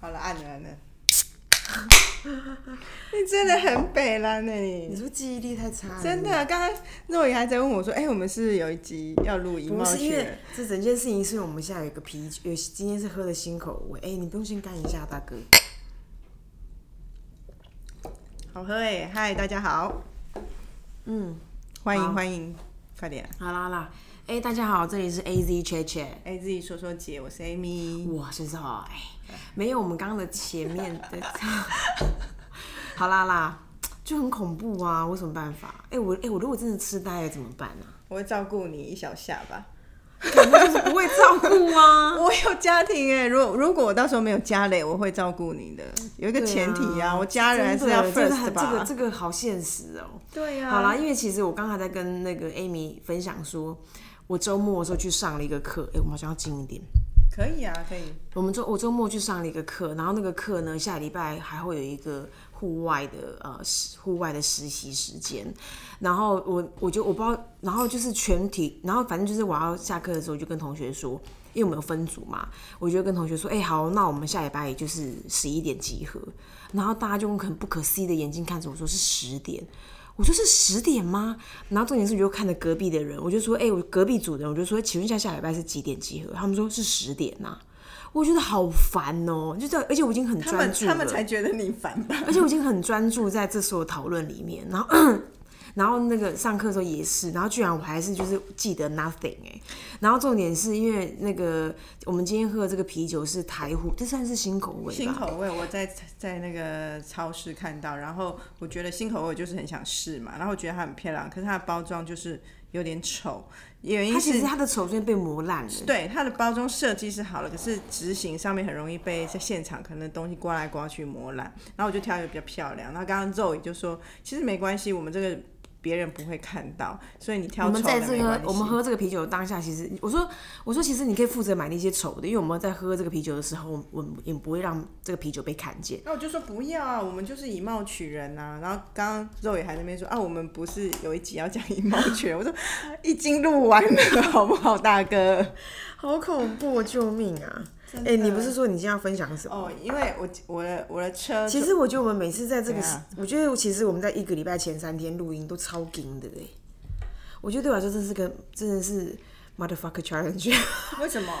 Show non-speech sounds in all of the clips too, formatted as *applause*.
好了，按了按了。*laughs* 你真的很北蓝呢，你你是不是记忆力太差了？真的。刚刚若雨还在问我说：“哎、我们是有一集要录音吗不是因为这整件事情，是我们现在有一个啤酒，有今天是喝的新口味。哎、你不用先干一下，大哥。？”好喝哎！嗨，大家好，嗯，欢迎好欢迎，快点好啦好啦。哎、大家好，这里是 A Z 切切。哎，自己说说姐，我是 Amy。哇，真是好哎，没有我们刚刚的前面的。*laughs* 好啦啦，就很恐怖啊！我有什么办法？哎、我哎、我如果真的痴呆了怎么办呢、我会照顾你一小下吧。啊？那就是不会照顾啊。*laughs* 我有家庭哎，如果如果我到时候没有家累，我会照顾你的。有一个前提啊，啊我家人还是要真的 first 吧。这个这个好现实哦、对呀、好啦，因为其实我刚才在跟那个 Amy 分享说，我周末的时候去上了一个课，哎、我们好像要近一点。可以啊，可以。我们周我周末去上了一个课，然后那个课呢，下礼拜还会有一个户外的呃户外的实习时间，然后我我就我不知道，然后就是全体，然后反正就是我要下课的时候就跟同学说，因为我们有分组嘛，我就跟同学说，哎、好，那我们下礼拜也就是十一点集合，然后大家就用很不可思议的眼睛看着我说是十点。我说是十点吗？然后重点是，我就看着隔壁的人，我就说，哎、我隔壁组的人，我就说，请问一下下礼拜是几点集合？他们说是十点呐、我觉得好烦哦、就这样，而且我已经很专注了，他们才觉得你烦吧？而且我已经很专注在这所有讨论里面，然后然后那个上课的时候也是，然后居然我还是就是记得 nothing 哎、然后重点是因为那个我们今天喝的这个啤酒是台虎，这算是新口味吧？新口味，我在在那个超市看到，然后我觉得新口味就是很想试嘛，然后我觉得它很漂亮，可是它的包装就是有点丑，原因是它其实它的丑是被磨烂了。对它的包装设计是好了，可是执行上面很容易被在现场可能东西刮来刮去磨烂，然后我就挑一个比较漂亮，然后刚刚肉也就说其实没关系，我们这个别人不会看到，所以你挑我丑们在这。我们喝这个啤酒的当下，其实我说我说其实你可以负责买那些丑的，因为我们在喝这个啤酒的时候，我我们也不会让这个啤酒被看见。那我就说不要啊，我们就是以貌取人啊、然后刚刚肉也还在那边说啊，我们不是有一集要讲以貌取人，*laughs* 我说已经录完了，好不好，大哥？好恐怖！救命啊！哎、你不是说你今天要分享什么？哦，因为我我的我的车，其实我觉得我们每次在这个我觉得其实我们在一个礼拜前三天录音都超紧的哎。我觉得对我来说，真是个真的是 motherfucker challenge。*laughs* 为什么？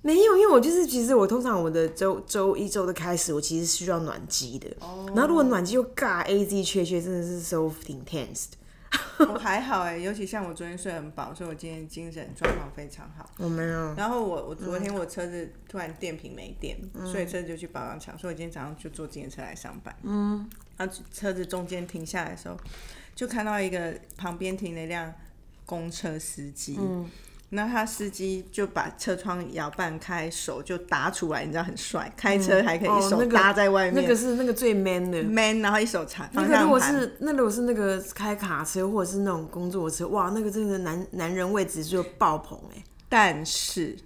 没有，因为我就是其实我通常我的周周一周的开始，我其实需要暖机的。然后如果暖机又尬 A Z 缺缺，真的是 so intense 的。*laughs* 我还好哎，尤其像我昨天睡很饱，所以我今天精神状况非常好。我没有。然后我我昨天我车子突然电瓶没电，所以车子就去保养厂，所以我今天早上就坐自行车来上班。嗯，然后车子中间停下来的时候，就看到一个旁边停了一辆公车司机。嗯。那他司机就把车窗摇半开，手就搭出来，你知道很帅，开车还可以一手搭在外面、那个是那个最 man 的。man，然后一手插那个如果。是那如果是那个开卡车或者是那种工作车，哇，那个真的男男人位置就爆棚哎、但是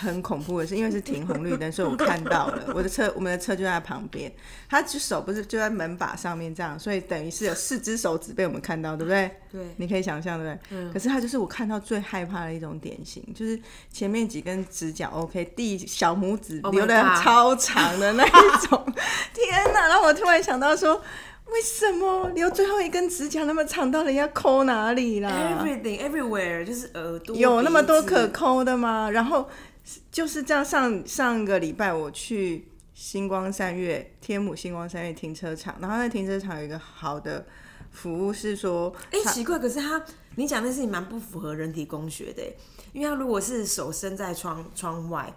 很恐怖的是，因为是停红绿灯，所以我看到了我的车，*laughs* 我们的车就在旁边，他只手不是就在门把上面这样，所以等于是有四只手指被我们看到，对不对？对，你可以想象，对不对？嗯可是他就是我看到最害怕的一种典型，就是前面几根指甲 OK，第小拇指 Oh 留的超长的那一种，*laughs* 天哪！然后我突然想到说。为什么留最后一根指甲那么长，到底要抠哪里啦？Everything everywhere 就是耳朵有那么多可抠的吗？然后就是这样上上个礼拜我去星光三月天母星光三月停车场，然后那停车场有一个好的服务是说，哎、奇怪，可是他你讲的事情蛮不符合人体工学的，因为他如果是手伸在窗窗外，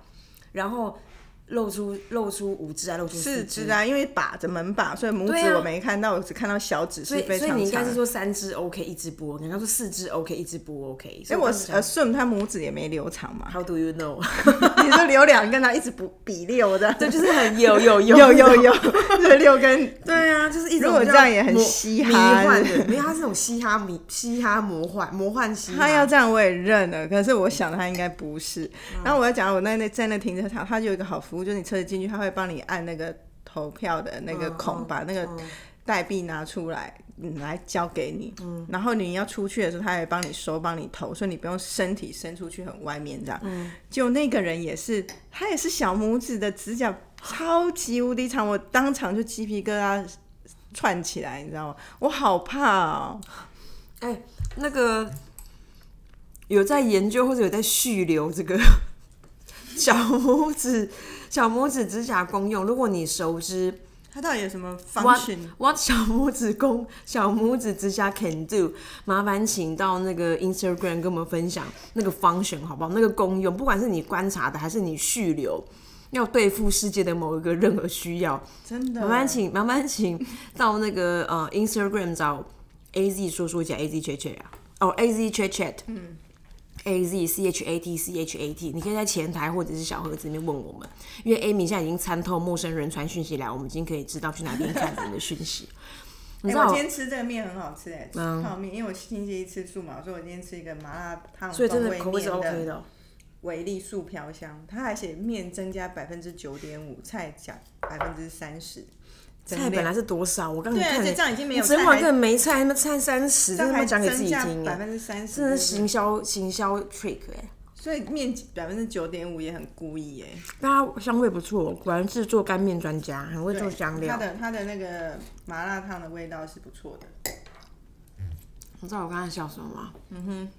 然后露出露出五只啊露出四只肢，啊，因为把着门把，所以拇指我没看到，我只看到小指是非常所以你应该是。说三只 OK，一只不 OK，你刚说四只 OK，一只不 OK。所因为我以刚想 assume 他拇指也没留长嘛，How do you know？*laughs* 你说留两根，他一直不比六的，*laughs* 这就是很有有有有有有，这六根对啊，就是一种如果这样也很魔嘻哈迷幻的，没有，他是那种嘻哈迷嘻哈魔幻魔幻嘻哈。他要这样我也认了，可是我想他应该不是。嗯然后我要讲，我那那在那停车场，他就有一个好服务，就是你车子进去，他会帮你按那个投票的那个孔，嗯把那个代币拿出来，嗯来交给你，嗯，然后你要出去的时候，他也帮你收、帮你投，所以你不用身体伸出去很外面这样。嗯，就那个人也是，他也是小拇指的指甲超级无敌长，我当场就鸡皮疙瘩串起来，你知道吗？我好怕哦。*laughs* 哎，那个有在研究或者有在续留这个 *laughs* 小拇指小拇指指甲功用，如果你熟知。它到底有什么 function？What 小拇指功，小拇指指甲 can do，麻烦请到那个 Instagram 跟我们分享那个 function 好不好？那个功用，不管是你观察的还是你续留，要对付世界的某一个任何需要，真的，麻烦请麻烦请到那个呃 Instagram 找 AZ 说说讲 AZ chat chat 啊，哦 AZ chat chat，嗯。A Z C H A T C H A T，你可以在前台或者是小盒子里面问我们，因为 Amy 现在已经参透陌生人传讯息来，我们已经可以知道去哪边看人的讯息。你知道我今天吃这个面很好吃哎，泡面，因为我星期一吃素嘛，所以我今天吃一个麻辣烫所以真的口味是 OK 的。维力素飘香，它还写面增加百分之九点五，菜减百分之三十。菜本来是多少？我刚才看，这样已经没有整碗根本没菜，他们菜三十，这他讲给自己听，百分之三十，这是行销行销 trick 哎。所以面积百分之九点五也很故意哎。那它香味不错，果然是做干面专家，很会做香料。它的它的那个麻辣烫的味道是不错的。你知道我刚才笑什么吗？嗯哼，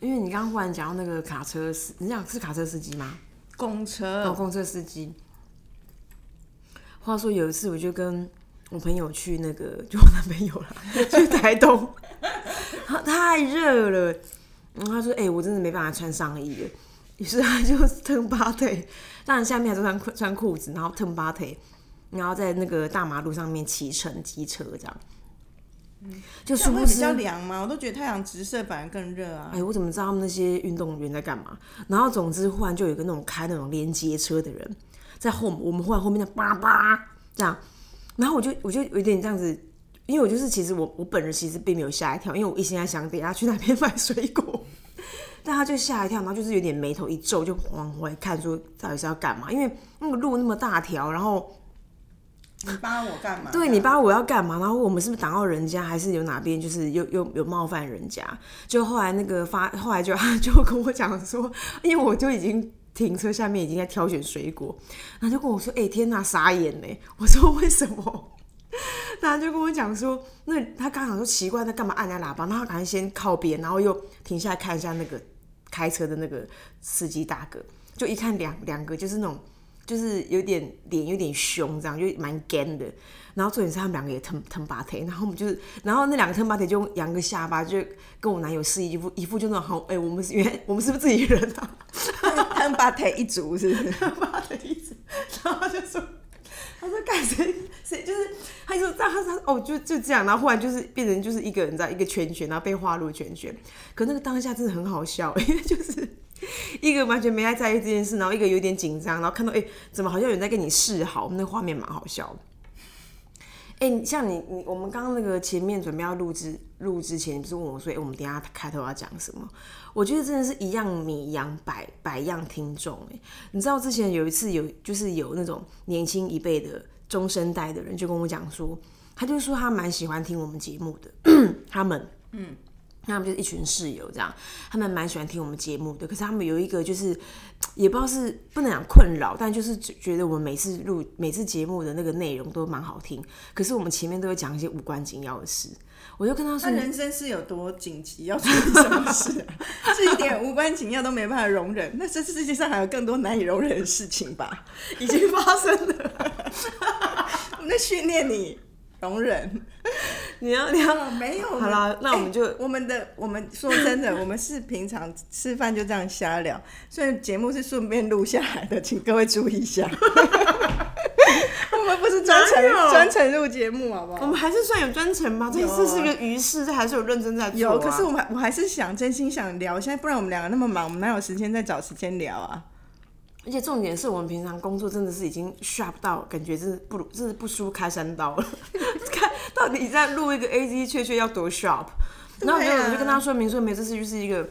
因为你刚刚忽然讲到那个卡车司，你讲是卡车司机吗？公车哦，公车司机。话说有一次，我就跟我朋友去那个，*laughs* 就我男朋友啦，*laughs* 去台东，*laughs* 他太热了，然后他说：“哎，我真的没办法穿上衣了。”于是他就蹬八腿，当然下面还是穿穿裤子，然后蹬八腿，然后在那个大马路上面骑乘机车这样。就殊不知比较凉吗？我都觉得太阳直射反而更热啊！哎，我怎么知道他们那些运动员在干嘛？然后总之，忽然就有一个那种开那种连接车的人。在后，我们忽然后面的叭叭这样，然后我就我就有点这样子，因为我就是其实我我本人其实并没有吓一跳，因为我一心在想等下去那边买水果，但他就吓一跳，然后就是有点眉头一皱，就往回看说到底是要干嘛？因为那个路那么大条，然后你扒我干嘛？对你扒我要干嘛？然后我们是不是挡到人家，还是有哪边就是又又有冒犯人家？就后来那个发，后来就他就跟我讲说，因为我就已经。停车下面已经在挑选水果，然后就跟我说：“哎，天哪，傻眼呢！” *laughs* 我说：“为什么？” *laughs* 他就跟我讲说：“那他刚想说奇怪，他干嘛按下喇叭？然后他赶紧先靠边，然后又停下来看一下那个开车的那个司机大哥，就一看两两个就是那种就是有点脸有点凶，这样就蛮干的。然后重点是他们两个也疼疼巴腿，然后我们就是，然后那两个疼巴腿就扬个下巴，就跟我男友示意一副一副就那种好，哎，我们是原我们是不是自己人啊？疼巴腿一组是不是？疼巴腿一组，然后就说，他说干谁谁就是，他就这样，他他哦就就这样，然后忽然就是变成就是一个人在一个圈圈，然后被划入圈圈。可那个当下真的很好笑，因为就是 *laughs* 一个完全没太在意这件事，然后一个有点紧张，然后看到哎怎么好像有人在跟你示好，那画面蛮好笑的。哎，像你你我们刚刚那个前面准备要录制录之前，不是问我说，哎，我们等下开头要讲什么？我觉得真的是一样米养百百样听众。哎，你知道之前有一次有就是有那种年轻一辈的中生代的人就跟我讲说，他就说他蛮喜欢听我们节目的，*clears throat* 他们嗯。他们就是一群室友，这样，他们蛮喜欢听我们节目的。可是他们有一个，就是也不知道是不能讲困扰，但就是觉得我们每次录每次节目的那个内容都蛮好听。可是我们前面都会讲一些无关紧要的事。我就跟他说：“人生是有多紧急，要做什么事？*laughs* 这一点无关紧要都没办法容忍。那这世界上还有更多难以容忍的事情吧？已经发生了。*laughs* 我们在训练你。”容忍，*laughs* 你要你要没有好了，那我们就我们的我们说真的，*laughs* 我们是平常吃饭就这样瞎聊，所以节目是顺便录下来的，请各位注意一下。*laughs* 我们不是专程专程录节目，好不好？我们还是算有专程吧。这次是个鱼事，这还是有认真在做。有，可是我们我还是想真心想聊，现在不然我们两个那么忙，我们哪有时间再找时间聊啊？而且重点是我们平常工作真的是已经 sharp 到感觉真是不如，真是不输开山刀了。*laughs* 看到底在录一个 A Z 确确要多 sharp，然后我就我就跟他说明说，没这次就是一个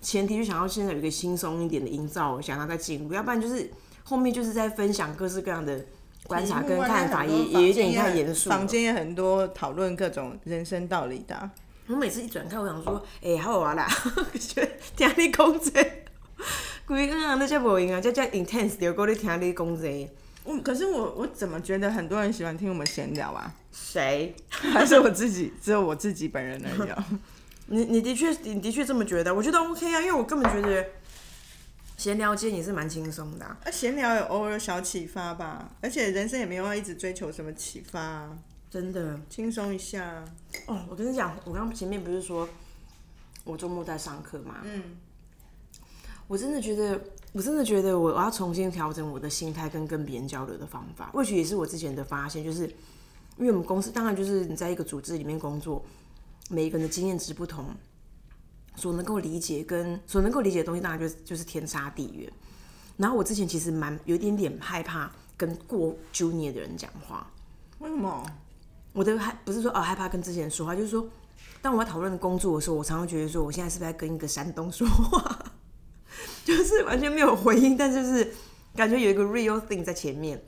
前提，就想要现在有一个轻松一点的营造，想让他进入，要不然就是后面就是在分享各式各样的观察跟看法也也有点太严肃了。坊间也很多讨论各种人生道理的啊、我每次一转看，我想说，哎、好好玩啦，*laughs* 觉得听你讲这，*laughs* 规个人都遮无用啊，遮遮 intense，就够你听你讲这。我可是我我怎么觉得很多人喜欢听我们闲聊啊？谁？还是我自己 *laughs* 只有我自己本人而已、啊？*laughs* 你你的确你的确这么觉得，我觉得 OK 啊，因为我根本觉得闲聊间也是蛮轻松的啊、那闲聊有偶尔小启发吧，而且人生也没有要一直追求什么启发、啊，真的。轻松一下啊。哦，我跟你讲，我刚刚前面不是说我周末在上课嘛，嗯，我真的觉得，我真的觉得我我要重新调整我的心态跟跟别人交流的方法，或许也是我之前的发现，就是因为我们公司当然就是你在一个组织里面工作，每一个人的经验值不同，所能够理解跟所能够理解的东西，当然就是就是天差地远。然后我之前其实蛮有一点点害怕跟过 junior 的人讲话，为什么？我的害不是说哦害怕跟之前人说话，就是说，当我要讨论工作的时候，我常常觉得说，我现在是不是在跟一个山东说话，就是完全没有回应，但就是感觉有一个 real thing 在前面，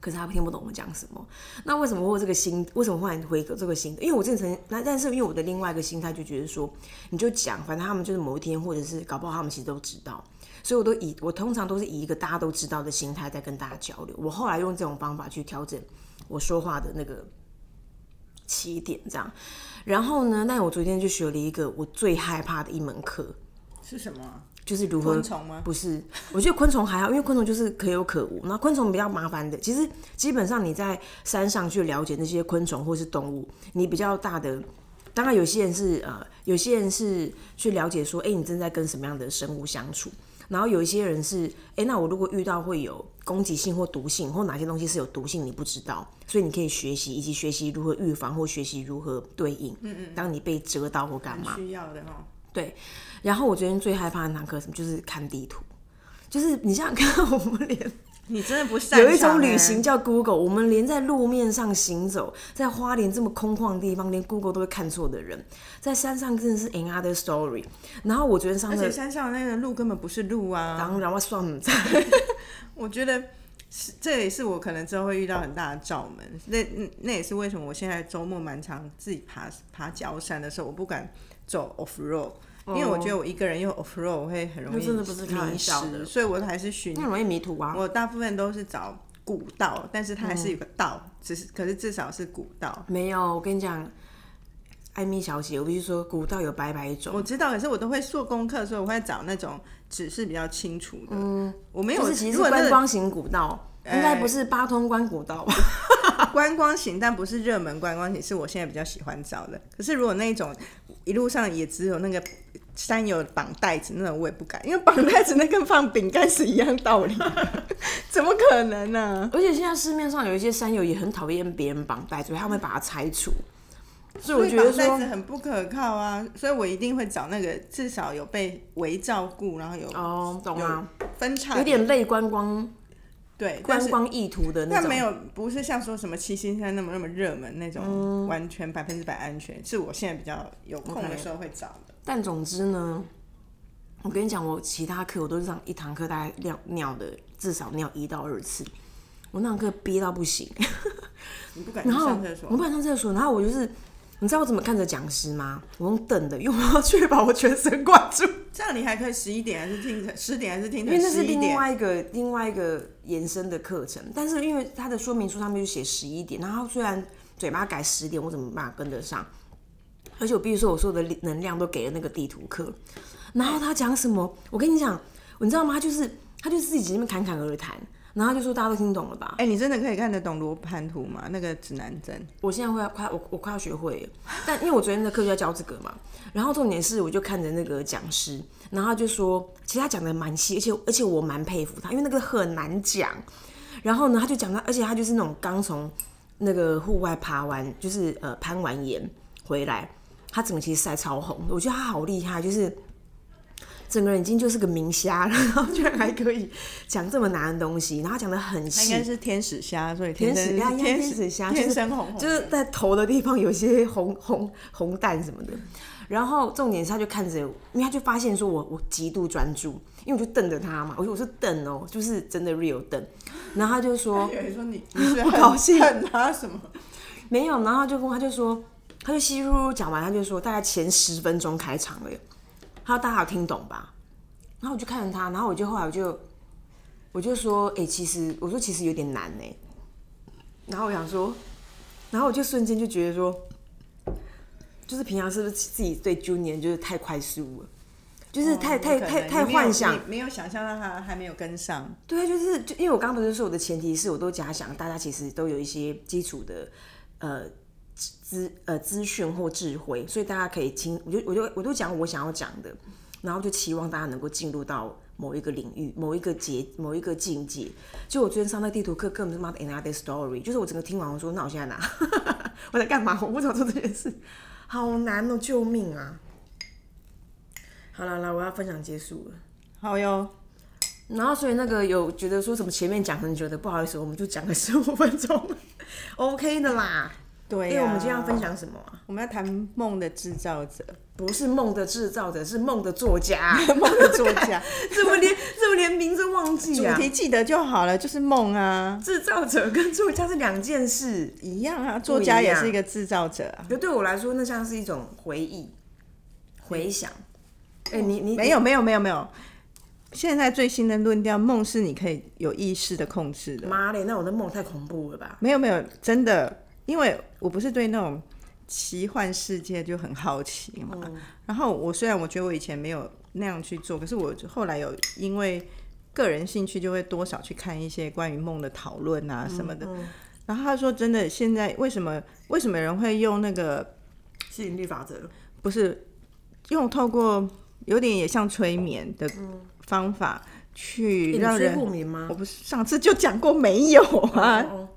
可是他听不懂我们讲什么。那为什么会这个心？为什么忽然回个这个心？因为我之前那但是因为我的另外一个心态就觉得说，你就讲，反正他们就是某一天，或者是搞不好他们其实都知道。所以我都以我通常都是以一个大家都知道的心态在跟大家交流。我后来用这种方法去调整我说话的那个起点，这样。然后呢，那我昨天就学了一个我最害怕的一门课，是什么？就是如何昆虫吗？不是，我觉得昆虫还好，因为昆虫就是可有可无。那昆虫比较麻烦的，其实基本上你在山上去了解那些昆虫或是动物，你比较大的，当然有些人是呃，有些人是去了解说，哎、你正在跟什么样的生物相处。然后有一些人是，哎，那我如果遇到会有攻击性或毒性，或哪些东西是有毒性，你不知道，所以你可以学习，以及学习如何预防或学习如何对应。嗯嗯。当你被蛰到或干嘛，需要的哈。对，然后我昨天最害怕的堂课什么，就是看地图，就是你想想看，*laughs* 我们连你真的不擅长、有一种旅欸行叫 Google，我们连在路面上行走，在花莲这么空旷的地方，连 Google 都会看错的人，在山上真的是 another story。然后我昨天上的，而且山上那个路根本不是路啊。当然我算不在，*laughs* 我觉得是这也是我可能之后会遇到很大的罩门。那嗯那也是为什么我现在周末蛮常自己爬爬焦山的时候，我不敢走 off road。因为我觉得我一个人用 off road 我会很容易那真的不是开玩迷失，所以我还是寻那很容易迷途啊。我大部分都是找古道，但是它还是有个道，只是可是至少是古道。没有，我跟你讲，艾米小姐，我必须说，古道有百百种，我知道，可是我都会做功课，所以我会找那种指示比较清楚的。嗯，我没有，就是其实观光型古道，应该不是八通关古道吧？观光型，但不是热门观光型，是我现在比较喜欢找的。可是如果那一种一路上也只有那个山有绑带子那种，我也不敢，因为绑带子那跟放饼干是一样道理，*laughs* 怎么可能呢、而且现在市面上有一些山友也很讨厌别人绑带，所以他们会把它拆除。所以我觉得袋子，很不可靠啊，所以我一定会找那个至少有被围照顾，然后有哦，懂吗？分叉，有点类观光对，观光意图的那种。但没有，不是像说什么七星山那么那么热门那嗯种，完全百分之百安全，是我现在比较有空的时候会找的。但总之呢，我跟你讲，我其他课我都是上一堂课大概尿尿的，至少尿一到二次。我那堂课憋到不行，你不敢上厕所我不，敢上厕所，然后我就是，你知道我怎么看着讲师吗？我用瞪的，因为我要确保我全神贯注。这样你还可以十一点还是听成十点还是听因为那是另？外一个另外一个延伸的课程，但是因为它的说明书上面就写十一点，然后虽然嘴巴改十点，我怎么办法跟得上？而且我必须说，我所有的能量都给了那个地图课，然后他讲什么，我跟你讲，你知道吗？他就是他就是自己在那边侃侃而谈，然后他就说大家都听懂了吧？哎、你真的可以看得懂罗盘图吗？那个指南针，我现在会要快，我我快要学会了，但因为我昨天的课就要教这个嘛，然后重点是我就看着那个讲师，然后他就说，其实他讲的蛮细，而且而且我蛮佩服他，因为那个很难讲。然后呢，他就讲到，而且他就是那种刚从那个户外爬完，就是呃攀完岩回来，他整个其实晒超红，我觉得他好厉害，就是整个人已经就是个明虾了，然后居然还可以讲这么难的东西，然后讲的很细应该细。是天使虾，所以天使天虾，天使虾，天就是生红红的，就是在头的地方有一些红红红蛋什么的。然后重点是，他就看着，因为他就发现说我我极度专注，因为我就瞪着他嘛，我说我是瞪哦，就是真的 real 瞪。然后他就说说你你是 *laughs* 不高兴恨他什么？没有，然后他就跟他就说，他就稀稀疏疏讲完，他就说大概前十分钟开场了，他说大家有听懂吧？然后我就看着他，然后我就后来我就我就说，哎、其实我说其实有点难哎、然后我想说，然后我就瞬间就觉得说，就是平常是不是自己对 Junior 就是太快速了，就是太、太太太幻想你，没有想象到他还没有跟上。对，就是就因为我刚刚不是说我的前提是我都假想大家其实都有一些基础的呃资呃资讯或智慧，所以大家可以听，我就我就我就讲我想要讲的，然后就期望大家能够进入到某一个领域、某一个节、某一个境界。就我昨天上那地图课根本是妈的 another story，就是我整个听完我说那我现在拿 *laughs* 我在干嘛？我不想做这件事，好难哦，救命啊！好了，来我要分享结束了。好哟，然后所以那个有觉得说什么前面讲很久的，不好意思，我们就讲了十五分钟，*laughs* OK 的啦。对呀、因为我们今天要分享什么啊？我们要谈梦的制造者，不是梦的制造者，是梦的作家。*laughs* 梦的作家，*laughs* 怎么连怎么连名字忘记主啊？题记得就好了，就是梦啊，制造者跟作家是两件事。一样啊，作家也是一个制造者啊。就对我来说，那像是一种回忆、回想。哎、你你没有没有没有没有，现在最新的论调，梦是你可以有意识的控制的。妈嘞，那我的梦太恐怖了吧？没有没有，真的，因为我不是对那种奇幻世界就很好奇嘛。然后我虽然我觉得我以前没有那样去做，可是我后来有因为个人兴趣，就会多少去看一些关于梦的讨论啊什么的。然后他说，真的，现在为什么为什么人会用那个吸引力法则。不是用透过有点也像催眠的方法去让人我？不是上次就讲过没有啊？哦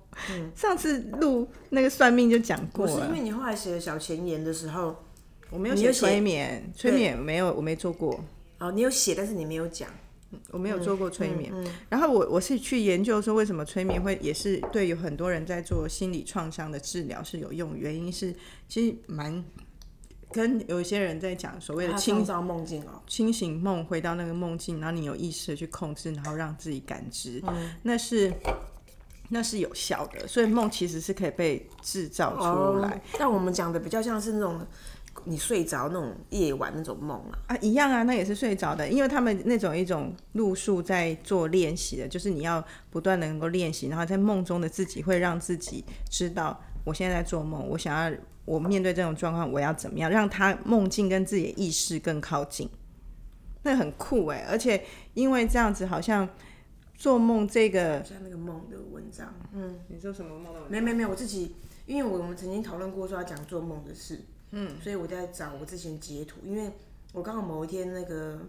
上次录那个算命就讲过了。不是因为，你后来写了小前言的时候，我没有写写催眠，*laughs* 催眠没有，我没做过，哦，你有写，但是你没有讲。我没有做过催嗯眠。然后我我是去研究说为什么催眠会也是对有很多人在做心理创伤的治疗是有用，原因是其实蛮跟有一些人在讲所谓的清他创造梦境哦，清醒梦回到那个梦境，然后你有意识的去控制，然后让自己感知，那是那是有效的。所以梦其实是可以被制造出来、哦但我们讲的比较像是那种你睡着那种夜晚那种梦啊。啊，一样啊，那也是睡着的，因为他们那种一种路数在做练习的，就是你要不断的能够练习，然后在梦中的自己会让自己知道我现在在做梦，我想要我面对这种状况我要怎么样，让他梦境跟自己的意识更靠近，那很酷哎，而且因为这样子好像做梦这个，像那个梦的文章，嗯，你说什么梦到没没没，我自己，因为我们曾经讨论过说要讲做梦的事，嗯，所以我在找我之前截图，因为我刚好某一天那个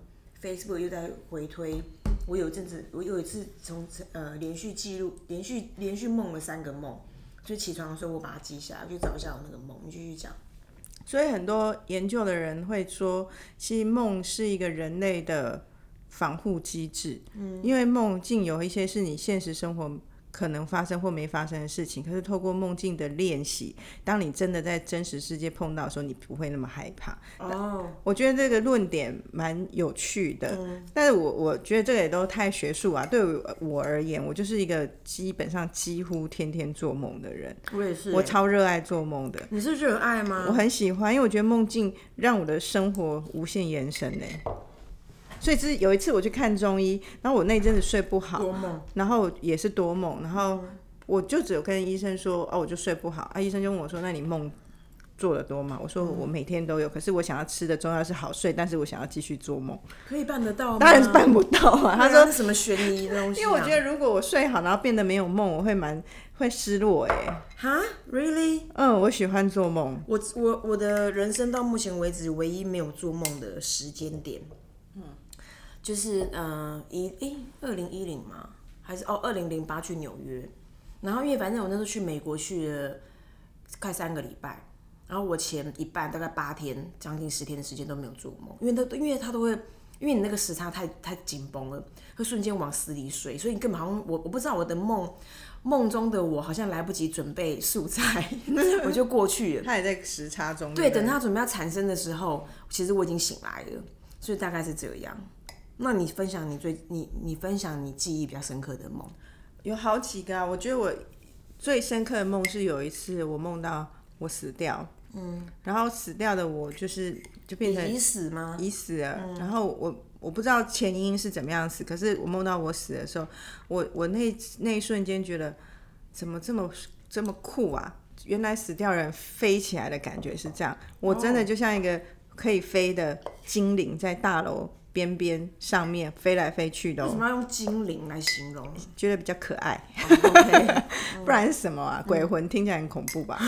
Facebook 又在回推，我有一阵子，我有一次从呃连续记录，连续连续梦了三个梦，就起床的时候我把它记下来，去找一下我那个梦，你继续讲。所以很多研究的人会说，其实梦是一个人类的防护机制。嗯，因为梦境有一些是你现实生活可能发生或没发生的事情，可是透过梦境的练习，当你真的在真实世界碰到的时候，你不会那么害怕。哦，我觉得这个论点蛮有趣的，但是我我觉得这个也都太学术啊。对我我而言，我就是一个基本上几乎天天做梦的人，我也是、我超热爱做梦的。你是热爱吗？我很喜欢，因为我觉得梦境让我的生活无限延伸呢。所以是有一次我去看中医，然后我那阵子睡不好，多梦，然后也是多梦，然后我就只有跟医生说，哦，我就睡不好，啊，医生就问我说，那你梦做的多吗？我说我每天都有，可是我想要吃的中药是好睡，但是我想要继续做梦，可以办得到吗？当然是办不到啊。他说什么悬疑的东西、啊？因为我觉得如果我睡好，然后变得没有梦，我会蛮会失落哎。哈，really？嗯，我喜欢做梦，我我我的人生到目前为止唯一没有做梦的时间点，嗯，就是嗯一诶二零一零嘛，还是哦二零零八去纽约，然后因为反正我那时候去美国去了快三个礼拜，然后我前一半大概八天将近十天的时间都没有做梦，因为他因为他都会因为你那个时差太太紧绷了，会瞬间往死里睡，所以你根本好像我我不知道我的梦梦中的我好像来不及准备素材，*laughs* 我就过去了。他也在时差中。对，等他准备要产生的时候，其实我已经醒来了，所以大概是这样。那你分享你最你你分享你记忆比较深刻的梦，有好几个啊。我觉得我最深刻的梦是有一次我梦到我死掉，嗯，然后死掉的我就是就变成已死吗？已死了。然后我我不知道前因是怎么样死，可是我梦到我死的时候，我我那那一瞬间觉得怎么这么这么酷啊！原来死掉人飞起来的感觉是这样，我真的就像一个可以飞的精灵在大楼。边边上面飞来飞去的，为什么要用精灵来形容？觉得比较可爱 *laughs* 不然是什么啊？鬼魂听起来很恐怖吧？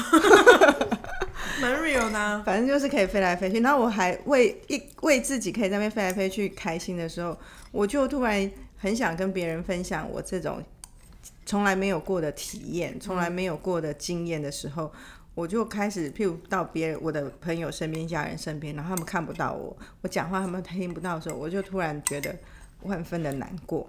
*laughs* 蛮 real 呢。反正就是可以飞来飞去，然后我还为一为自己可以在那边飞来飞去开心的时候，我就突然很想跟别人分享我这种从来没有过的体验，从来没有过的经验的时候。我就开始，譬如到别人我的朋友身边、家人身边，然后他们看不到我，我讲话他们听不到的时候，我就突然觉得万分的难过。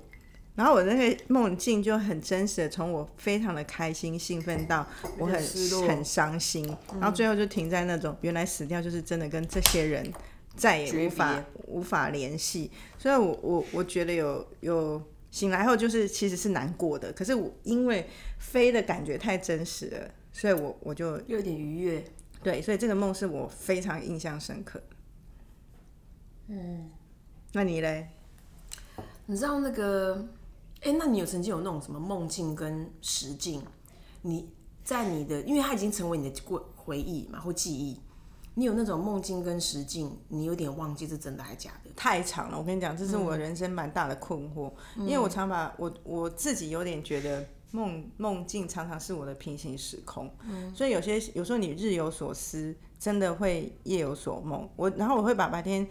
然后我那个梦境就很真实的，从我非常的开心、兴奋到我很很伤心，然后最后就停在那种原来死掉就是真的跟这些人再也无法无法联系。所以我我我觉得有有醒来后就是其实是难过的，可是我因为飞的感觉太真实了。所以，我我就有点愉悦，对，所以这个梦是我非常印象深刻。嗯，那你嘞？你知道那个？哎，那你有曾经有那种什么梦境跟实境？你在你的，因为它已经成为你的过回忆嘛，或记忆。你有那种梦境跟实境，你有点忘记是真的还是假的？太长了，我跟你讲，这是我人生蛮大的困惑，因为我常把我我自己有点觉得。梦梦境常常是我的平行时空，嗯所以有些有时候你日有所思，真的会夜有所梦。我然后我会把白天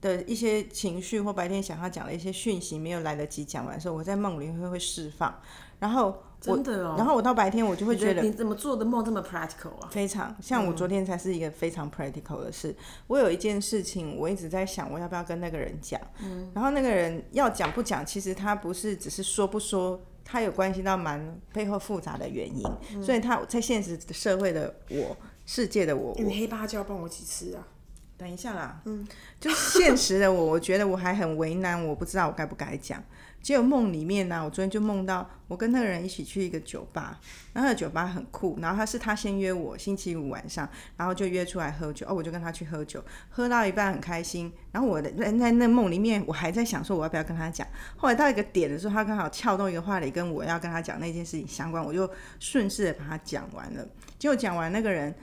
的一些情绪或白天想要讲的一些讯息没有来得及讲完的时候，我在梦里会会释放。然后真的哦，然后我到白天我就会觉得你怎么做的梦这么 practical 啊？非常像我昨天才是一个非常 practical 的事。我有一件事情，我一直在想我要不要跟那个人讲，嗯然后那个人要讲不讲，其实他不是只是说不说。它有关系到蛮背后复杂的原因，所以他在现实社会的我世界的我，你黑芭蕉帮我几次啊？等一下啦，嗯，就是现实的我，我觉得我还很为难，我不知道我该不该讲。只有梦里面呢，我昨天就梦到我跟那个人一起去一个酒吧，然后酒吧很酷，然后他是他先约我星期五晚上，然后就约出来喝酒，哦，我就跟他去喝酒，喝到一半很开心，然后我的在在那梦里面，我还在想说我要不要跟他讲，后来到一个点的时候，他刚好撬动一个话题跟我要跟他讲那件事情相关，我就顺势的把他讲完了，结果讲完那个人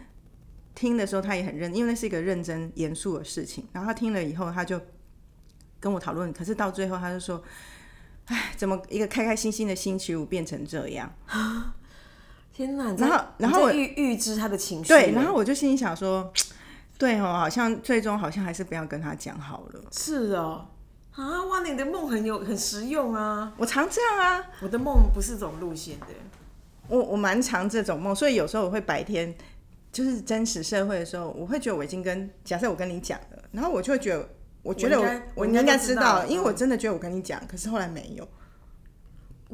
听的时候他也很认，因为那是一个认真严肃的事情，然后他听了以后他就跟我讨论，可是到最后他就说。哎，怎么一个开开心心的星期五变成这样？*gasps* 天哪！然后，然后我预预知他的情绪，对，然后我就心里想说，*tsk* 对哦，好像最终好像还是不要跟他讲好了。是哦，啊，哇，你的梦很有很实用啊！我常这样啊，我的梦不是这种路线的，我我蛮常这种梦，所以有时候我会白天就是真实社会的时候，我会觉得我已经跟假设我跟你讲了，然后我就会觉得。我觉得我我应该知道，因为我真的觉得我跟你讲，可是后来没有。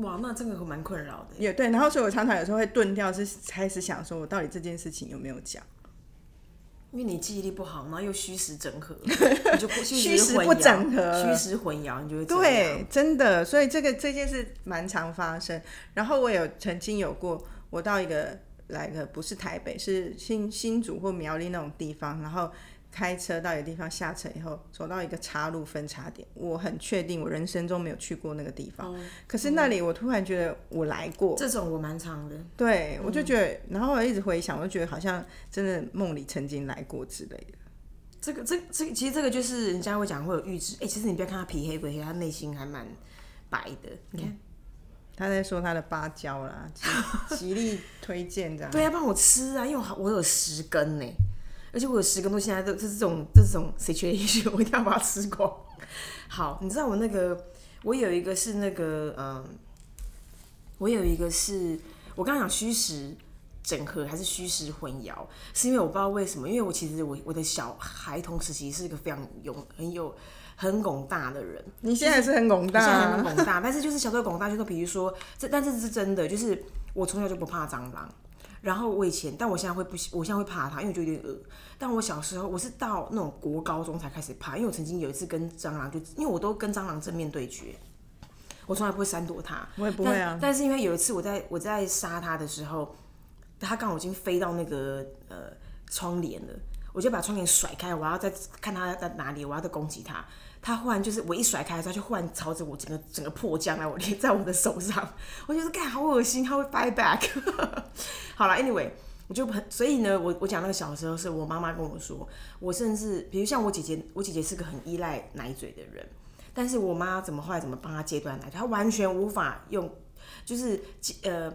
哇，那这个蛮困扰的。也对，然后所以我常常有时候会顿掉，是开始想说我到底这件事情有没有讲？因为你记忆力不好，然后又虚实整合，*laughs* 你就虚实不整合，虚实混淆，你就会对，真的。所以这个这件事蛮常发生。然后我有曾经有过，我到一个来个不是台北，是新新竹或苗栗那种地方，然后。开车到一个地方下车以后，走到一个岔路分叉点，我很确定我人生中没有去过那个地方。可是那里我突然觉得我来过，这种我蛮长的。对，我就觉得，然后我一直回想，我就觉得好像真的梦里曾经来过之类的。这个，这，这其实这个就是人家会讲会有预知。哎，其实你不要看他皮黑鬼黑，他内心还蛮白的。你看，他在说他的芭蕉啦，极力 *laughs* 推荐这样。对啊，帮我吃啊，因为我有十根呢。而且我有十根多，现在都是这种这种 situation，我一定要把它吃光。好，你知道我那个，我有一个是那个，嗯，我有一个是我刚刚讲虚实整合还是虚实混淆，是因为我不知道为什么，因为我其实我我的小孩童时期是一个非常勇很有很拱大的人。你现在是很拱大、现在，很拱大，但是就是小时候拱大，就是比如说这，但是是真的，就是我从小就不怕蟑螂。然后我以前，但我现在会不喜，我现在会怕它，因为我觉得有点恶。但我小时候，我是到那种国高中才开始怕，因为我曾经有一次跟蟑螂就，因为我都跟蟑螂正面对决，我从来不会闪躲它。我也不会啊但。但是因为有一次我在我在杀它的时候，它刚好已经飞到那个呃窗帘了，我就把窗帘甩开，我要再看它在哪里，我要再攻击它。他忽然就是我一甩开的时候，它就忽然朝着我整个整个迫降来我捏在我的手上，我觉得干好恶心，他会 fight back。*laughs* 好了，anyway。我就很，所以呢，我我讲那个小时候是我妈妈跟我说，我甚至比如像我姐姐，我姐姐是个很依赖奶嘴的人，但是我妈怎么后来怎么帮她戒断奶，她完全无法用，就是呃，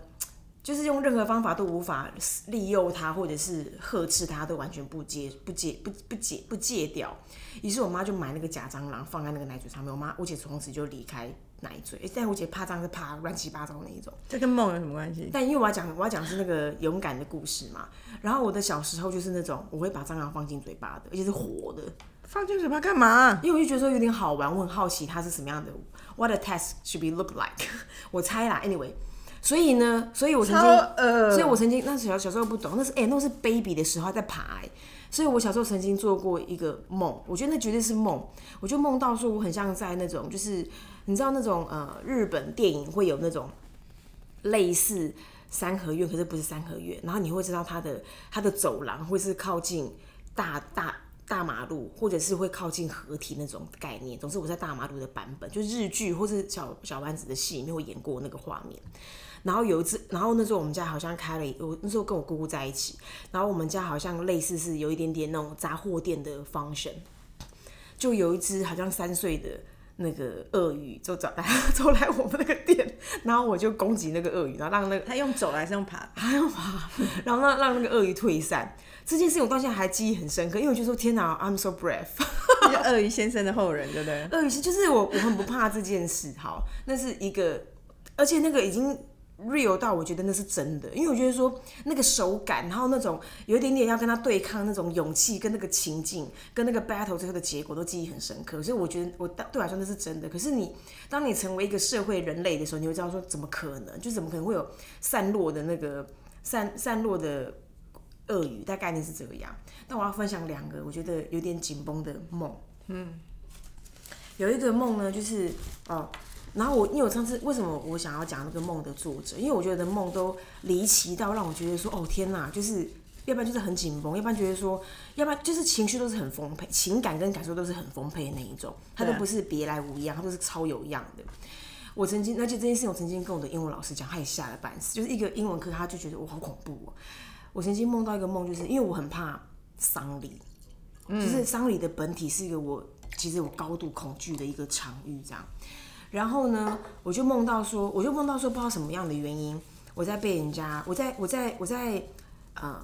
就是用任何方法都无法利诱他或者是呵斥他，都完全不戒不戒不不戒不戒掉。于是我妈就买那个假蟑螂放在那个奶嘴上面，我妈我姐从此就离开奶嘴，诶但我姐怕蟑螂是怕乱七八糟那一种。这跟梦有什么关系？但因为我要讲，我要讲的是那个勇敢的故事嘛。然后我的小时候就是那种我会把蟑螂放进嘴巴的，而且是活的，放进嘴巴干嘛？因为我就觉得说有点好玩，我很好奇它是什么样的，what a test should be look like。我猜啦，anyway，所以呢，所以我曾经，呃所以我曾经那小小时候不懂，那是哎、那是 baby 的时候还在爬、哎所以我小时候曾经做过一个梦，我觉得那绝对是梦，我就梦到说我很像在那种就是你知道那种呃日本电影会有那种类似三合院，可是不是三合院，然后你会知道它的它的走廊会是靠近大大大马路，或者是会靠近合体那种概念。总之我在大马路的版本，就日剧或是小小丸子的戏里面会演过那个画面。然后有一次，然后那时候我们家好像开了一，我那时候跟我姑姑在一起，然后我们家好像类似是有一点点那种杂货店的 function，就有一只好像三岁的那个鳄鱼就走来走来我们那个店，然后我就攻击那个鳄鱼，然后让那个他用走还是用爬？还用爬，然后让让那个鳄鱼退散。这件事情我到现在还记忆很深刻，因为我就说天哪，I'm so brave。就鳄鱼先生的后人，对不对？鳄鱼是就是我我很不怕这件事，好，那是一个，而且那个已经 real 到我觉得那是真的，因为我觉得说那个手感，然后那种有一点点要跟他对抗那种勇气跟那个情境，跟那个 battle 最后的结果都记忆很深刻，所以我觉得我对我来说那是真的。可是你当你成为一个社会人类的时候，你会知道说怎么可能，就怎么可能会有散落的那个散散落的。鳄鱼大概念是这样，但我要分享两个我觉得有点紧绷的梦。嗯有一个梦呢，就是哦，然后我因为我上次为什么我想要讲那个梦的作者，因为我觉得梦都离奇到让我觉得说，哦天哪，就是要不然就是很紧绷，要不然觉得说，要不然就是情绪都是很丰沛，情感跟感受都是很丰沛的那一种，它都不是别来无恙，它都是超有样的。我曾经，而且这件事情我曾经跟我的英文老师讲，他也吓了半死，就是一个英文课，他就觉得我好恐怖哦。我曾经梦到一个梦，就是因为我很怕丧礼，就是丧礼的本体是一个我其实我高度恐惧的一个场域，这样。然后呢，我就梦到说，我就梦到说，不知道什么样的原因，我在被人家，我在我在我在呃，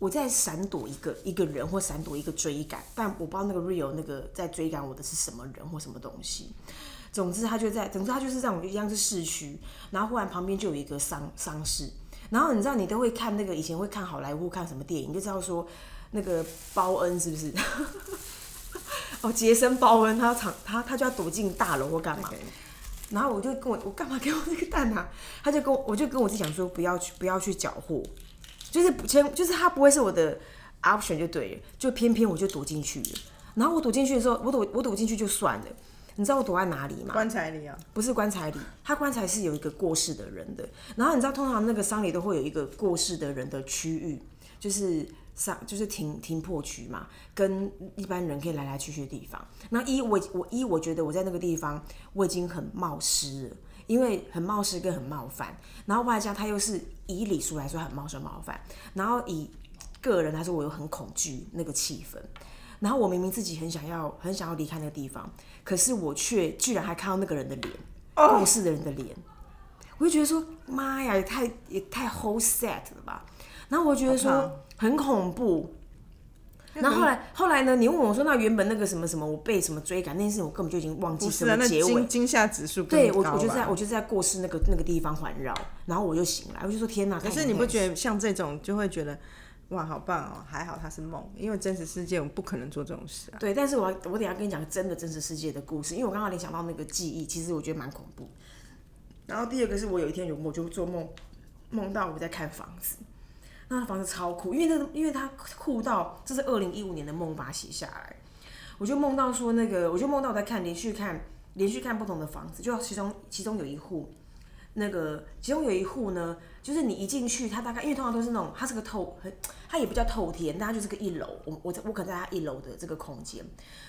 我在闪躲一个一个人或闪躲一个追赶，但我不知道那个 real 那个在追赶我的是什么人或什么东西。总之，他就在，总之他就是这样，一样是市区，然后忽然旁边就有一个丧丧事，然后你知道你都会看那个以前会看好莱坞看什么电影，就知道说那个包恩是不是？*laughs* 哦，杰森鲍恩，他要藏他他就要躲进大楼或干嘛？然后我就跟我我干嘛给我那个蛋啊？*laughs* 他就跟我我就跟我自己讲说不要去不要去缴获，就是不先就是他不会是我的 option 就对了，就偏偏我就躲进去了。然后我躲进去的时候，我躲我躲进去就算了，你知道我躲在哪里吗？棺材里啊，不是棺材里，他棺材是有一个过世的人的。然后你知道，通常那个丧礼都会有一个过世的人的区域，就是丧就是停停泊区嘛，跟一般人可以来来去去的地方。那一我我一我觉得我在那个地方我已经很冒失了，因为很冒失跟很冒犯，然后外加他又是以礼数来说很冒失冒犯，然后以个人来说我又很恐惧那个气氛。然后我明明自己很想要很想要离开那个地方，可是我却居然还看到那个人的脸，过世的人的脸，我就觉得说妈呀，也太也太 whole set 了吧。然后我觉得好说很恐怖。然后后来后来呢？你问我说，那原本那个什么什么，我被什么追赶那件事，我根本就已经忘记什么结尾惊。吓指数对我，我就在我就在过世那个那个地方环绕，然后我就醒来，我就说天哪！可是你不觉得像这种就会觉得哇，好棒哦！还好它是梦，因为真实世界我们不可能做这种事啊。对，但是我要我等下跟你讲真的真实世界的故事，因为我刚刚联想到那个记忆，其实我觉得蛮恐怖。然后第二个是我有一天有我就做梦，梦到我在看房子，那房子超酷，因为那因为它酷到这是二零一五年的梦，把它写下来。我就梦到说那个，我就梦到我在看连续看连续看不同的房子，就其中其中有一户，那个其中有一户呢，就是你一进去，它大概因为通常都是那种它是个透很，它也不叫透天，但它就是个一楼，我我我可能在它一楼的这个空间，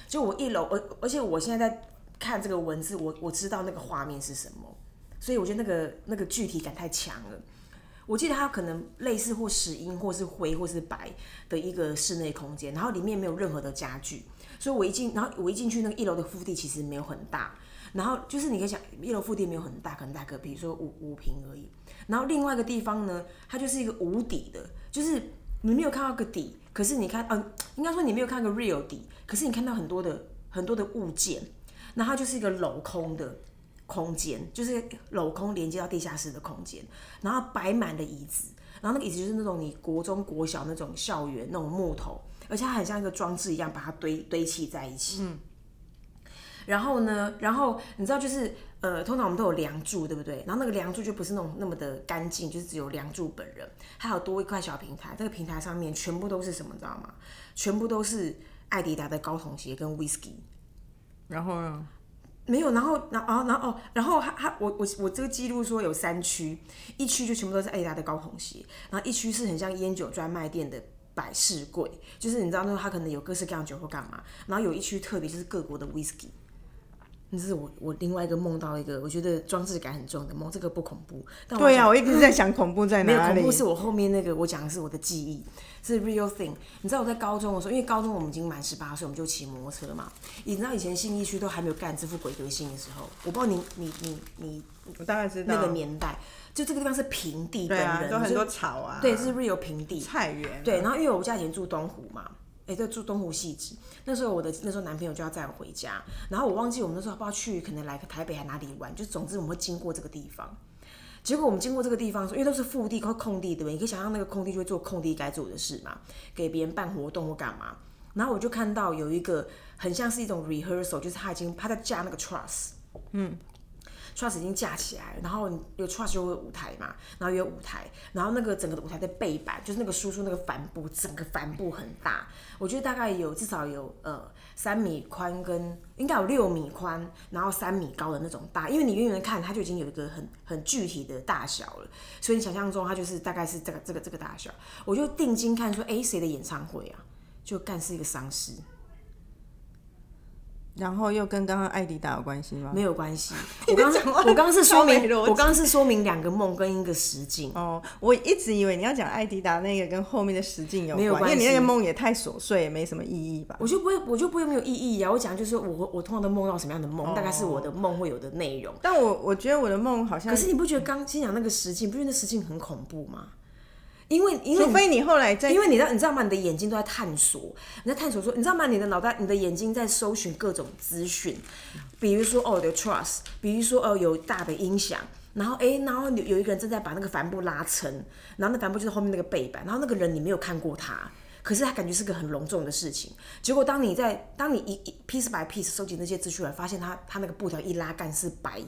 就我一楼，而而且我现在在看这个文字，我我知道那个画面是什么，所以我觉得那个那个具体感太强了。我记得它可能类似或石英或是灰或是白的一个室内空间，然后里面没有任何的家具。所以我一进，然后我一进去，那个一楼的腹地其实没有很大，然后就是你可以想，一楼腹地没有很大，可能大概比如说五五平而已。然后另外一个地方呢，它就是一个无底的，就是你没有看到个底，可是你看，嗯，应该说你没有看到个 real 底，可是你看到很多的很多的物件，那它就是一个镂空的空间，就是镂空连接到地下室的空间，然后摆满了椅子，然后那个椅子就是那种你国中国小那种校园那种木头。而且它很像一个装置一样，把它堆堆砌在一起。嗯。然后呢，然后你知道，就是呃，通常我们都有梁柱，对不对？然后那个梁柱就不是那种那么的干净，就是只有梁柱本人，还有多一块小平台。这个平台上面全部都是什么，你知道吗？全部都是艾迪达的高筒鞋跟 whisky。然后呢？没有，然后，然后，然后，哦，然后他他我我我这个记录说有三区，一区就全部都是艾迪达的高筒鞋，然后一区是很像烟酒专卖店的。百事柜，就是你知道，那他可能有各式各样酒或干嘛，然后有一区特别就是各国的 whisky。那是我我另外一个梦到一个，我觉得装置感很重的梦，这个不恐怖。但对呀，我一直在 *laughs* 想恐怖在哪里。没有恐怖是我后面那个，我讲的是我的记忆，是 real thing。你知道我在高中的时候，因为高中我们已经满十八岁，我们就骑摩托车嘛。你知道以前信义区都还没有干这副鬼德性的时候，我不知道你你你你，我大概知道那个年代。就这个地方是平地，对啊，都很多草啊，对，是 real 平地，菜园，对。然后因为我家以前住东湖嘛，哎，在住东湖戏子，那时候我的那时候男朋友就要载我回家，然后我忘记我们那时候不知道去，可能来个台北还哪里玩，就总之我们会经过这个地方。结果我们经过这个地方，因为都是腹地和空地，对不对？你可以想象那个空地就会做空地该做的事嘛，给别人办活动或干嘛。然后我就看到有一个很像是一种 rehearsal，就是他已经他在架那个 truss，嗯。Truss 已经架起来，然后有 truss 就会舞台嘛，然后有舞台，然后那个整个的舞台的背板就是那个输出那个帆布，整个帆布很大，我觉得大概有至少有呃三米宽跟应该有六米宽，然后三米高的那种大，因为你远远的看它就已经有一个很很具体的大小了，所以你想象中它就是大概是这个这个这个大小，我就定睛看说，哎，谁的演唱会啊？就干是一个丧尸。然后又跟刚刚艾迪达有关系吗？没有关系。*laughs* 我刚我刚刚是说明，我刚刚是说明两个梦跟一个实境。哦，我一直以为你要讲艾迪达那个跟后面的实境有关，因为你那个梦也太琐碎，也没什么意义吧？我就不会，我就不会没有意义啊！我讲就是我我通常都梦到什么样的梦，大概是我的梦会有的内容。但我我觉得我的梦好像，可是你不觉得刚先讲那个实境，不觉得那实境很恐怖吗？因为，因为除非你后来在，因为你知道，你知道吗？你的眼睛都在探索，你在探索说，你知道吗？你的脑袋，你的眼睛在搜寻各种资讯，比如说哦，有 trust，比如说哦，有大的音响，然后哎，然后有有一个人正在把那个帆布拉成，然后那帆布就是后面那个背板，然后那个人你没有看过他，可是他感觉是个很隆重的事情。结果当你在，当你一一 piece by piece 收集那些资讯来，发现他他那个布条一拉干是白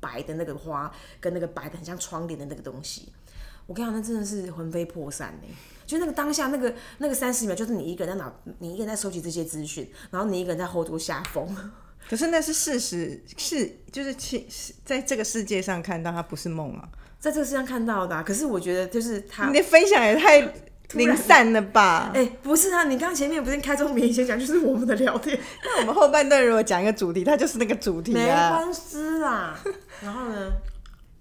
白的那个花，跟那个白的很像窗帘的那个东西。我跟你讲，那真的是魂飞魄散呢。就那个当下，那个那个三十秒，就是你一个人在脑，你一个人在收集这些资讯，然后你一个人在 hold 住下风。*laughs* 可是那是事实，是就是其在这个世界上看到，它不是梦啊，在这个世界上看到的。可是我觉得，就是他，你的分享也太 *laughs* 零散了吧？*laughs* 哎，不是啊，你刚刚前面不是开宗明义先讲，就是我们的聊天。那我们后半段如果讲一个主题，它就是那个主题啊。没关系啦。然后呢？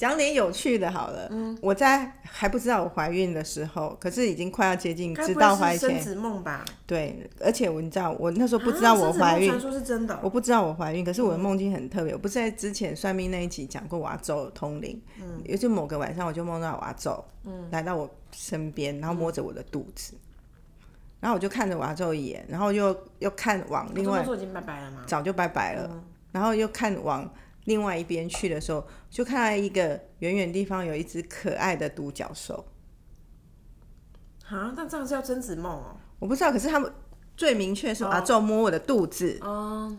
讲点有趣的好了。嗯，我在还不知道我怀孕的时候，可是已经快要接近知道怀前。生子梦吧？对，而且我你知道，我那时候不知道我怀孕。传说是真的。我不知道我怀孕，可是我的梦境很特别。我不是在之前算命那一集讲过，我要走通灵。嗯。也就某个晚上，我就梦到我要走，嗯，来到我身边，然后摸着我的肚子，然后我就看着瓦咒一眼，然后又又看往另外。已经拜拜了吗？早就拜拜了。然后又看往。另外一边去的时候，就看到一个远远地方有一只可爱的独角兽。啊，那这样是要贞子梦哦。我不知道，可是他们最明确是阿宙摸我的肚子，哦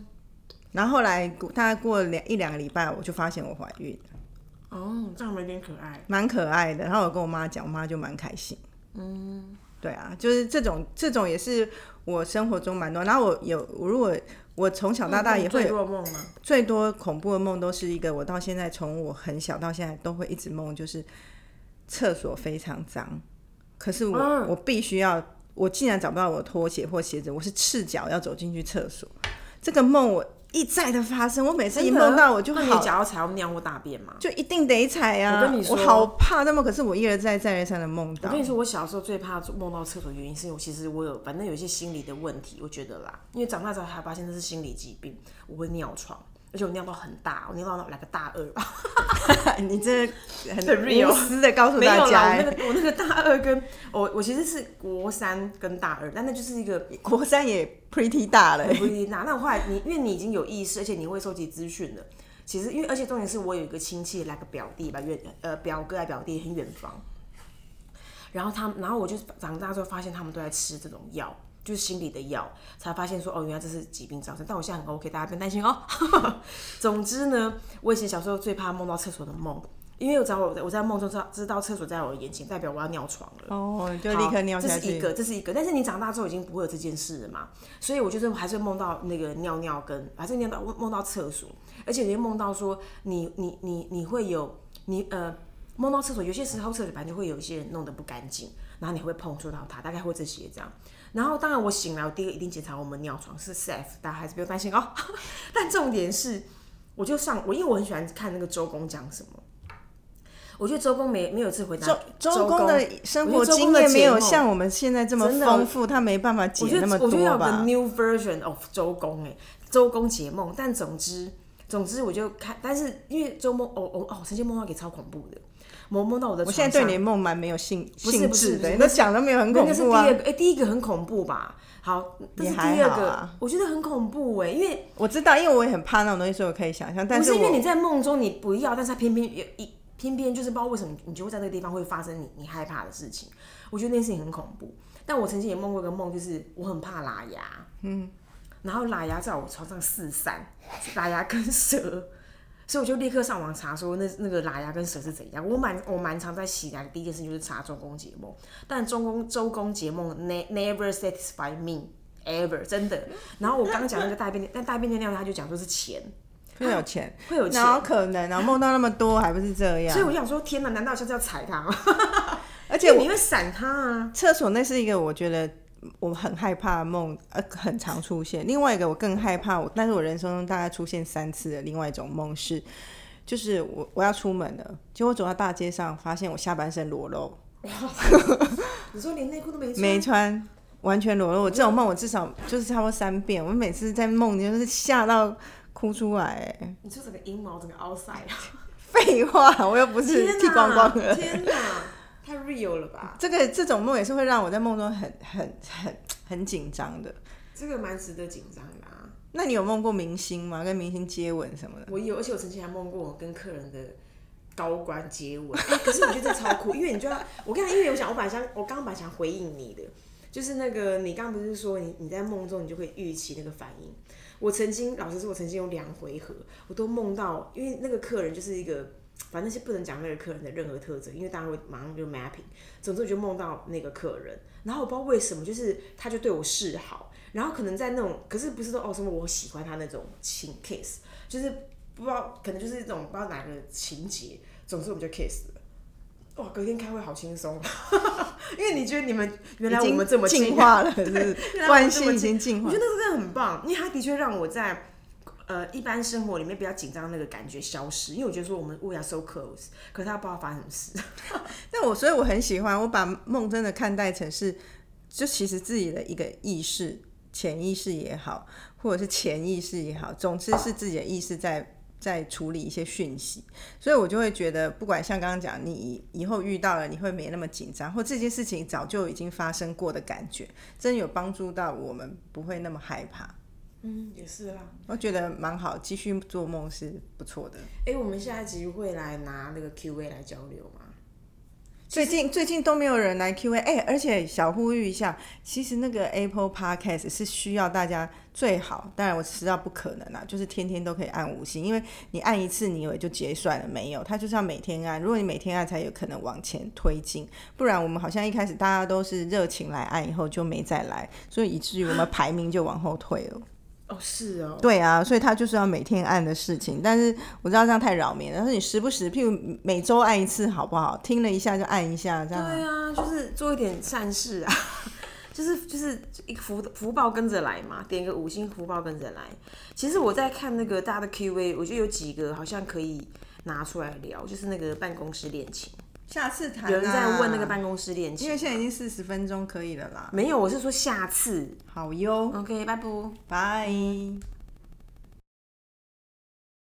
然后后来大概过了两一两个礼拜，我就发现我怀孕了，哦，这样有点可爱。蛮可爱的。然后我跟我妈讲，我妈就蛮开心。嗯，对啊，就是这种这种也是我生活中蛮多。然后我有我如果我从小到大也会最多梦吗？最多恐怖的梦都是一个，我到现在从我很小到现在都会一直梦，就是厕所非常脏，可是我、嗯我必须要，我竟然找不到我的拖鞋或鞋子，我是赤脚要走进去厕所，这个梦我一再的发生，我每次一梦到我就那你好。脚要踩到尿或大便嘛？就一定得踩啊！我跟你说我好怕那么，可是我一而再再而三的梦到我跟。你说，我小时候最怕梦到厕所，原因是因为我其实我有反正有一些心理的问题，我觉得啦，因为长大之后才发现这是心理疾病，我会尿床，而且我尿道很大，我尿到来个大二吧。*laughs* 你这很很 real 无私的告诉没有啦，大家我那欸，个我那个大二跟我我其实是国三跟大二，但那就是一个国三也 pretty 大了欸。不一定那我后来你因为你已经有意识，而且你会收集资讯了。其实因为而且重点是我有一个亲戚来个表弟吧，远呃表哥来表弟很远方，然后他们然后我就长大之后发现他们都在吃这种药，就是心理的药，才发现说哦原来这是疾病造成。但我现在很 OK，大家不用担心哦。*laughs* 总之呢，我以前小时候最怕梦到厕所的梦，因为我只要我在我在梦中知道知道厕所在我的眼前，代表我要尿床了。哦，就立刻尿下去。这是一个，这是一个。但是你长大之后已经不会有这件事了嘛，所以我就是还是会梦到那个尿尿跟，还是梦到梦到厕所，而且也会梦到说你你你你会有你呃梦到厕所，有些时候厕所本来就会有一些人弄得不干净，然后你会碰触到它，大概会这些这样。然后当然我醒来，我第一个一定检查我们尿床是 safe，大家还是不用担心哦。*laughs* 但重点是，我就上我因为我很喜欢看那个周公讲什么。我觉得周公没没有一次回答周周公的生活经验没有像我们现在这么丰富，他没办法解那么我觉得要个多吧？new version of 周公哎，周公解梦。但总之总之我就看，但是因为周梦哦哦哦，神仙梦话给超恐怖的，我梦到我的床上。我现在对你的梦蛮没有兴兴致的，你都讲都没有很恐那个是第怖啊二。个，哎、第一个很恐怖吧？好，这是第二个，啊我觉得很恐怖哎，因为我知道，因为我也很怕那种东西，所以我可以想象。但不是因为你在梦中你不要，但是它偏偏有一偏偏就是不知道为什么你就会在那个地方会发生你你害怕的事情。我觉得那件事情很恐怖。但我曾经也梦过一个梦，就是我很怕拉牙，嗯，然后拉牙在我床上四散，拉牙跟蛇。所以我就立刻上网查说那那个喇牙跟蛇是怎样。我蛮我蛮常在洗牙的第一件事情就是查周公解梦，但周公周公解梦 ne never satisfy me *laughs* ever 真的。然后我刚刚讲那个大便，但大便尿尿他就讲说是钱，会有钱，会有钱哪有可能啊？梦到那么多，还不是这样所以？我想说，天哪，难道下次要踩它吗？而且 *laughs* 你会闪它啊。厕所那是一个我觉得我很害怕梦，呃，很常出现。另外一个我更害怕，我但是我人生中大概出现三次的另外一种梦是，就是我我要出门了，结果走到大街上，发现我下半身裸露，你说连内裤都没穿，没穿，完全裸露。我这种梦我至少就是差不多三遍，我每次在梦里就是吓到哭出来、哎你说整个阴毛整个凹塞啊！*laughs* 废话，我又不是剃光光的，天哪，太 real 了吧？这个这种梦也是会让我在梦中很很很很紧张的。这个蛮值得紧张的啊。那你有梦过明星吗？跟明星接吻什么的？我有，而且我曾经还梦过我跟客人的高官接吻。哎、可是我觉得这超酷，*laughs* 因为你就要我刚才因为我想，我本来想，我刚刚本来想回应你的，就是那个你刚刚不是说你你在梦中你就会预期那个反应。我曾经老实说，我曾经有两回合，我都梦到，因为那个客人就是一个。反正是不能讲那个客人的任何特征，因为大家会马上就 mapping。总之我就梦到那个客人，然后我不知道为什么，就是他就对我示好，然后可能在那种，可是不是说哦什么我喜欢他那种情 kiss，就是不知道可能就是一种不知道哪个情节，总之我们就 kiss 了。哇，隔天开会好轻松，*laughs* 因为你觉得你们原来我们这么进近化了，是不 *laughs* 关系已经进化我觉。得那个真的很棒，因为他的确让我在呃一般生活里面比较紧张那个感觉消失，因为我觉得说我们 we are so close，可是他不知道发生什么事。*laughs* 那我所以我很喜欢，我把梦真的看待成是，就其实自己的一个意识、潜意识也好，或者是潜意识也好，总之是自己的意识在在处理一些讯息，所以我就会觉得，不管像刚刚讲，你以后遇到了，你会没那么紧张，或这件事情早就已经发生过的感觉，真有帮助到我们不会那么害怕。嗯，也是啦。我觉得蛮好，继续做梦是不错的。哎、我们下一集会来拿那个 Q&A 来交流吗？最近最近都没有人来 Q A，哎、而且小呼吁一下，其实那个 Apple Podcast 是需要大家最好，当然我知道不可能啦，就是天天都可以按五星，因为你按一次你以为就结算了没有，它就是要每天按，如果你每天按才有可能往前推进，不然我们好像一开始大家都是热情来按，以后就没再来，所以以至于我们排名就往后退了。哦，是哦，对啊，所以他就是要每天按的事情。但是我知道这样太扰民了，但是你时不时，譬如每周按一次，好不好？听了一下就按一下，这样。对啊，就是做一点善事啊，*laughs* 就是就是一个福福报跟着来嘛，点个五星福报跟着来。其实我在看那个大家的 Q&A，我觉得有几个好像可以拿出来聊，就是那个办公室恋情，下次谈、啊。有人在问那个办公室恋情，因为现在已经四十分钟可以了啦。没有，我是说下次。好哟，OK，拜拜。拜。